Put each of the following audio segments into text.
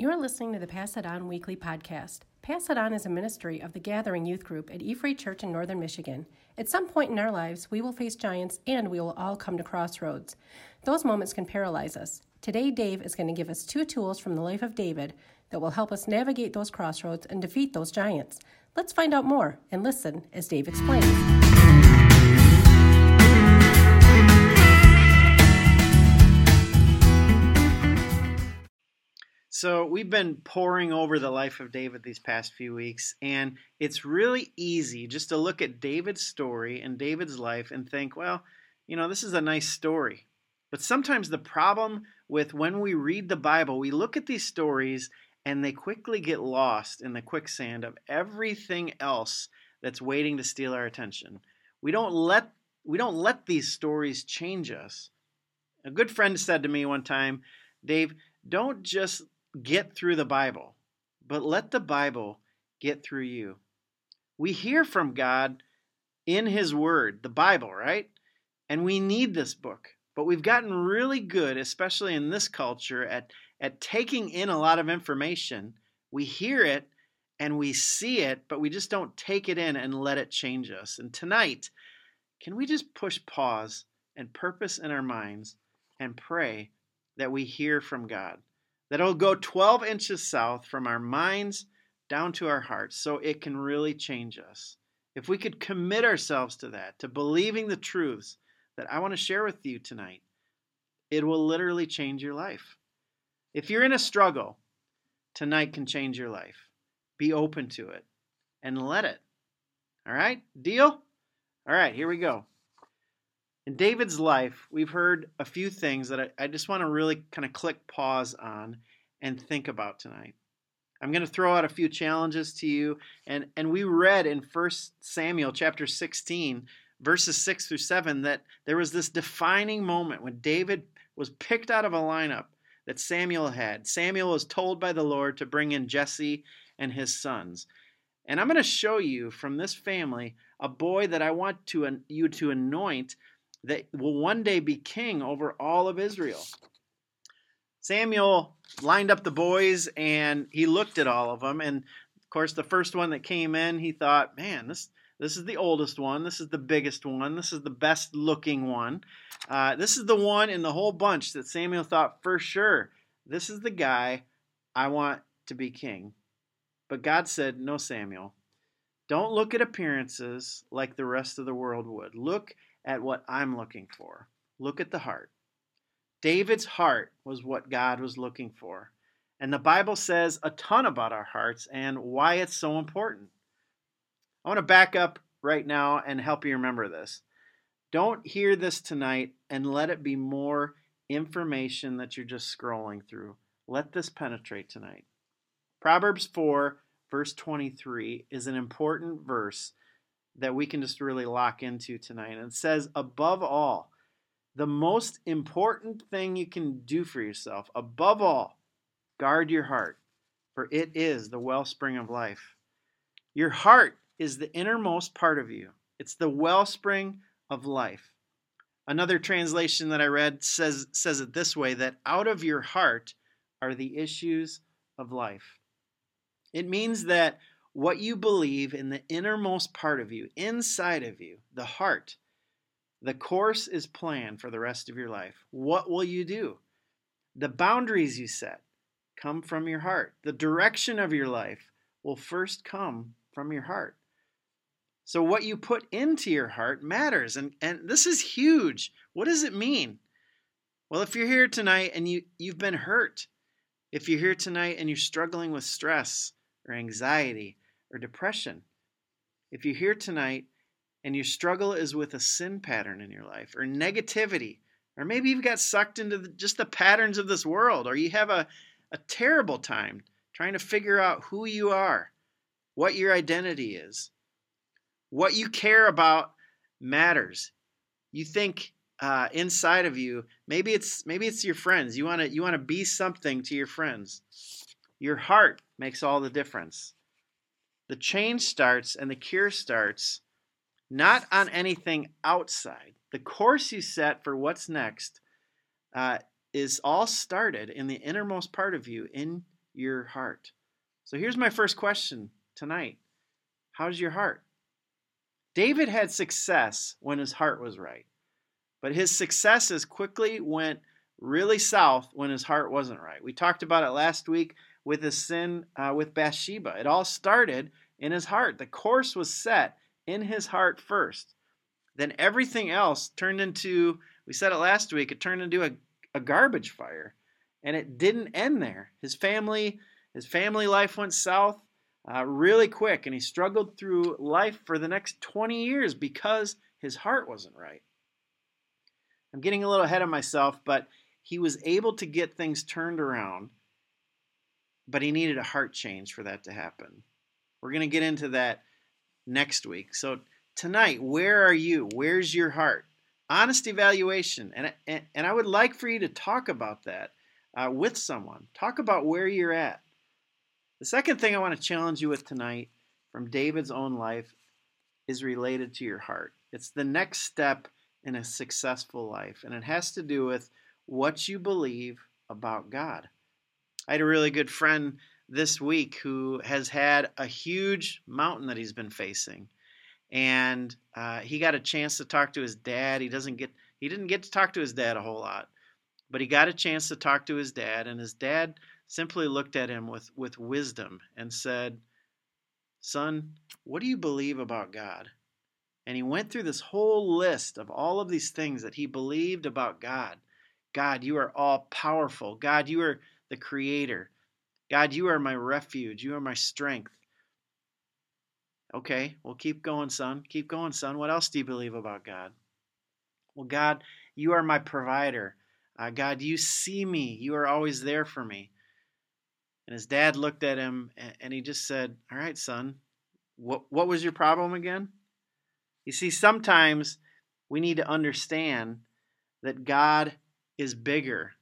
You're listening to the Pass It On Weekly Podcast. Pass It On is a ministry of the Gathering Youth Group at E Church in Northern Michigan. At some point in our lives, we will face giants and we will all come to crossroads. Those moments can paralyze us. Today, Dave is going to give us two tools from the life of David that will help us navigate those crossroads and defeat those giants. Let's find out more and listen as Dave explains. So, we've been poring over the life of David these past few weeks, and it's really easy just to look at David's story and David's life and think, well, you know, this is a nice story. But sometimes the problem with when we read the Bible, we look at these stories and they quickly get lost in the quicksand of everything else that's waiting to steal our attention. We don't let we don't let these stories change us. A good friend said to me one time, Dave, don't just get through the Bible, but let the Bible get through you. We hear from God in His Word, the Bible, right? And we need this book. But we've gotten really good, especially in this culture, at, at taking in a lot of information. We hear it and we see it, but we just don't take it in and let it change us. And tonight, can we just push pause and purpose in our minds and pray that we hear from God? That it'll go 12 inches south from our minds down to our hearts so it can really change us. If we could commit ourselves to that, to believing the truths that I want to share with you tonight, it will literally change your life. If you're in a struggle, tonight can change your life. Be open to it and let it. All right? Deal? All right, here we go. In David's life, we've heard a few things that I, I just want to really kind of click pause on and think about tonight. I'm going to throw out a few challenges to you. And, and we read in 1 Samuel chapter 16, verses 6 through 7, that there was this defining moment when David was picked out of a lineup that Samuel had. Samuel was told by the Lord to bring in Jesse and his sons. And I'm going to show you from this family a boy that I want to, you to anoint that will one day be king over all of Israel. Samuel lined up the boys and he looked at all of them. And of course, the first one that came in, he thought, man, this. This is the oldest one. This is the biggest one. This is the best looking one. Uh, this is the one in the whole bunch that Samuel thought for sure, this is the guy I want to be king. But God said, No, Samuel. Don't look at appearances like the rest of the world would. Look at what I'm looking for. Look at the heart. David's heart was what God was looking for. And the Bible says a ton about our hearts and why it's so important. I want to back up right now and help you remember this. Don't hear this tonight and let it be more information that you're just scrolling through. Let this penetrate tonight. Proverbs 4, verse 23, is an important verse that we can just really lock into tonight. And it says, above all, the most important thing you can do for yourself, above all, guard your heart, for it is the wellspring of life. Your heart is the innermost part of you, it's the wellspring of life. Another translation that I read says, says it this way that out of your heart are the issues of life. It means that what you believe in the innermost part of you, inside of you, the heart. The course is planned for the rest of your life. What will you do? The boundaries you set come from your heart. The direction of your life will first come from your heart. So, what you put into your heart matters. And, and this is huge. What does it mean? Well, if you're here tonight and you, you've been hurt, if you're here tonight and you're struggling with stress or anxiety or depression. If you're here tonight and your struggle is with a sin pattern in your life or negativity, or maybe you've got sucked into the, just the patterns of this world, or you have a, a terrible time trying to figure out who you are, what your identity is, what you care about matters. You think uh, inside of you, maybe it's maybe it's your friends. You want to you want to be something to your friends. Your heart makes all the difference. The change starts and the cure starts not on anything outside. The course you set for what's next uh, is all started in the innermost part of you, in your heart? So here's my first question tonight How's your heart? David had success when his heart was right, but his successes quickly went really south when his heart wasn't right. We talked about it last week with his sin uh, with Bathsheba. It all started in his heart. The course was set in his heart first. Then everything else turned into, we said it last week, it turned into a, a garbage fire. And it didn't end there. His family, his family life went south uh, really quick, and he struggled through life for the next 20 years because his heart wasn't right. I'm getting a little ahead of myself, but he was able to get things turned around, but he needed a heart change for that to happen. We're going to get into that next week. So, tonight, where are you? Where's your heart? Honest evaluation. And, and, and I would like for you to talk about that uh, with someone. Talk about where you're at. The second thing I want to challenge you with tonight from David's own life is related to your heart. It's the next step in a successful life, and it has to do with what you believe about God. I had a really good friend this week who has had a huge mountain that he's been facing, and uh, he got a chance to talk to his dad. He doesn't get he didn't get to talk to his dad a whole lot, but he got a chance to talk to his dad, and his dad simply looked at him with, with wisdom and said, Son, what do you believe about God? And he went through this whole list of all of these things that he believed about God. God, you are all powerful. God, you are the creator. God, you are my refuge. You are my strength. Okay, well, keep going, son. Keep going, son. What else do you believe about God? Well, God, you are my provider. Uh, God, you see me. You are always there for me. And his dad looked at him and he just said, All right, son, what, what was your problem again? You see, sometimes we need to understand that God is bigger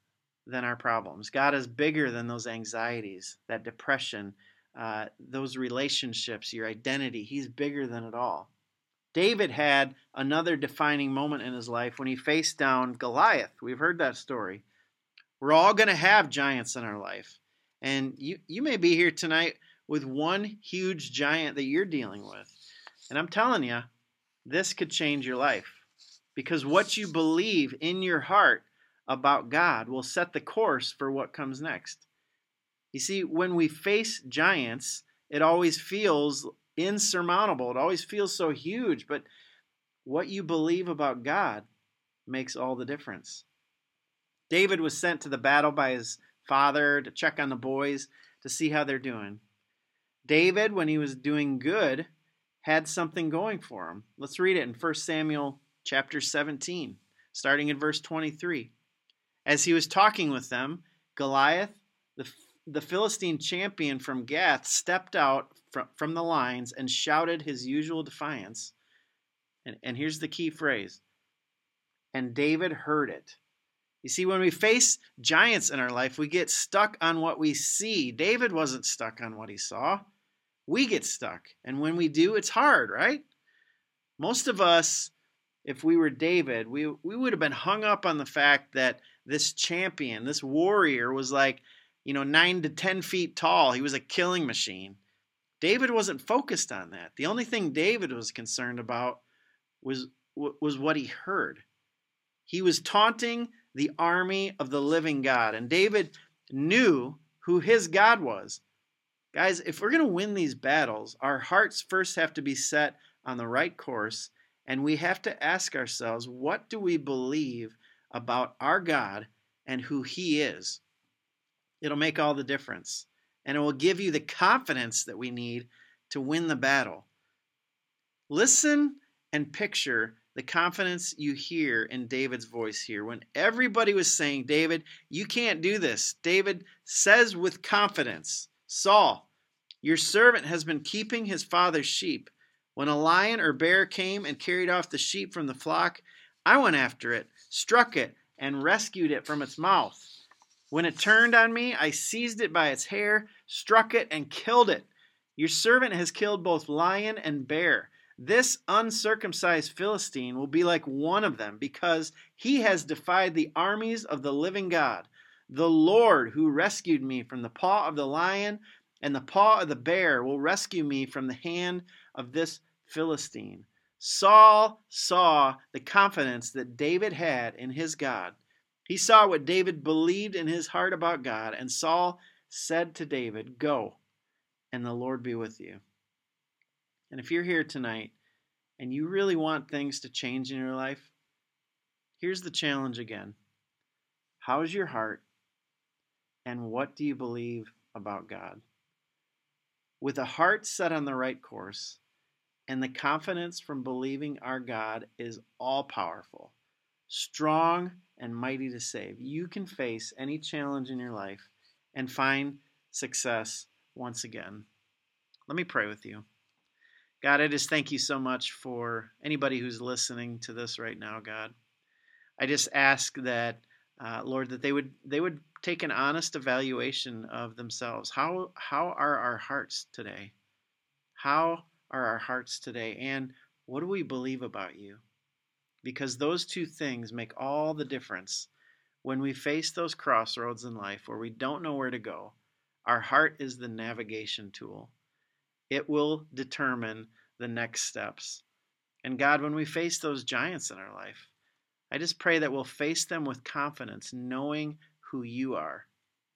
than our problems. God is bigger than those anxieties, that depression, uh, those relationships, your identity. He's bigger than it all. David had another defining moment in his life when he faced down Goliath. We've heard that story. We're all going to have giants in our life. And you, you may be here tonight with one huge giant that you're dealing with. And I'm telling you, this could change your life. Because what you believe in your heart about God will set the course for what comes next. You see, when we face giants, it always feels insurmountable. It always feels so huge. But what you believe about God makes all the difference. David was sent to the battle by his father to check on the boys to see how they're doing. David, when he was doing good, had something going for him. Let's read it in 1 Samuel chapter 17, starting in verse 23. As he was talking with them, Goliath, the, the Philistine champion from Gath, stepped out from, from the lines and shouted his usual defiance. And, and here's the key phrase And David heard it. You see, when we face giants in our life, we get stuck on what we see. David wasn't stuck on what he saw. We get stuck. And when we do, it's hard, right? Most of us, if we were David, we, we would have been hung up on the fact that this champion, this warrior, was like, you know, nine to 10 feet tall. He was a killing machine. David wasn't focused on that. The only thing David was concerned about was, was what he heard. He was taunting the army of the living God. And David knew who his God was. Guys, if we're going to win these battles, our hearts first have to be set on the right course, and we have to ask ourselves, what do we believe about our God and who He is? It'll make all the difference, and it will give you the confidence that we need to win the battle. Listen and picture the confidence you hear in David's voice here. When everybody was saying, David, you can't do this, David says with confidence, Saul, your servant has been keeping his father's sheep. When a lion or bear came and carried off the sheep from the flock, I went after it, struck it, and rescued it from its mouth. When it turned on me, I seized it by its hair, struck it, and killed it. Your servant has killed both lion and bear. This uncircumcised Philistine will be like one of them because he has defied the armies of the living God. The Lord who rescued me from the paw of the lion and the paw of the bear will rescue me from the hand of this Philistine. Saul saw the confidence that David had in his God. He saw what David believed in his heart about God, and Saul said to David, Go, and the Lord be with you. And if you're here tonight and you really want things to change in your life, here's the challenge again How's your heart, and what do you believe about God? With a heart set on the right course, and the confidence from believing our God is all powerful, strong, and mighty to save, you can face any challenge in your life and find success once again. Let me pray with you. God, I just thank you so much for anybody who's listening to this right now, God. I just ask that, uh, Lord, that they would they would take an honest evaluation of themselves. How how are our hearts today? How are our hearts today? And what do we believe about you? Because those two things make all the difference when we face those crossroads in life where we don't know where to go. Our heart is the navigation tool. It will determine the next steps. And God, when we face those giants in our life, I just pray that we'll face them with confidence, knowing who you are.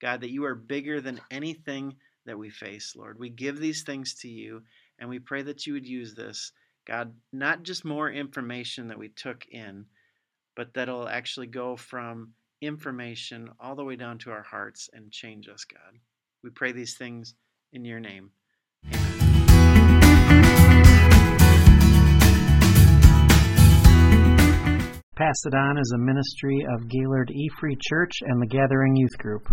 God, that you are bigger than anything that we face, Lord. We give these things to you, and we pray that you would use this, God, not just more information that we took in, but that it'll actually go from information all the way down to our hearts and change us, God. We pray these things in your name. Amen. Pass It On is a ministry of Gaylord E Free Church and the Gathering Youth Group.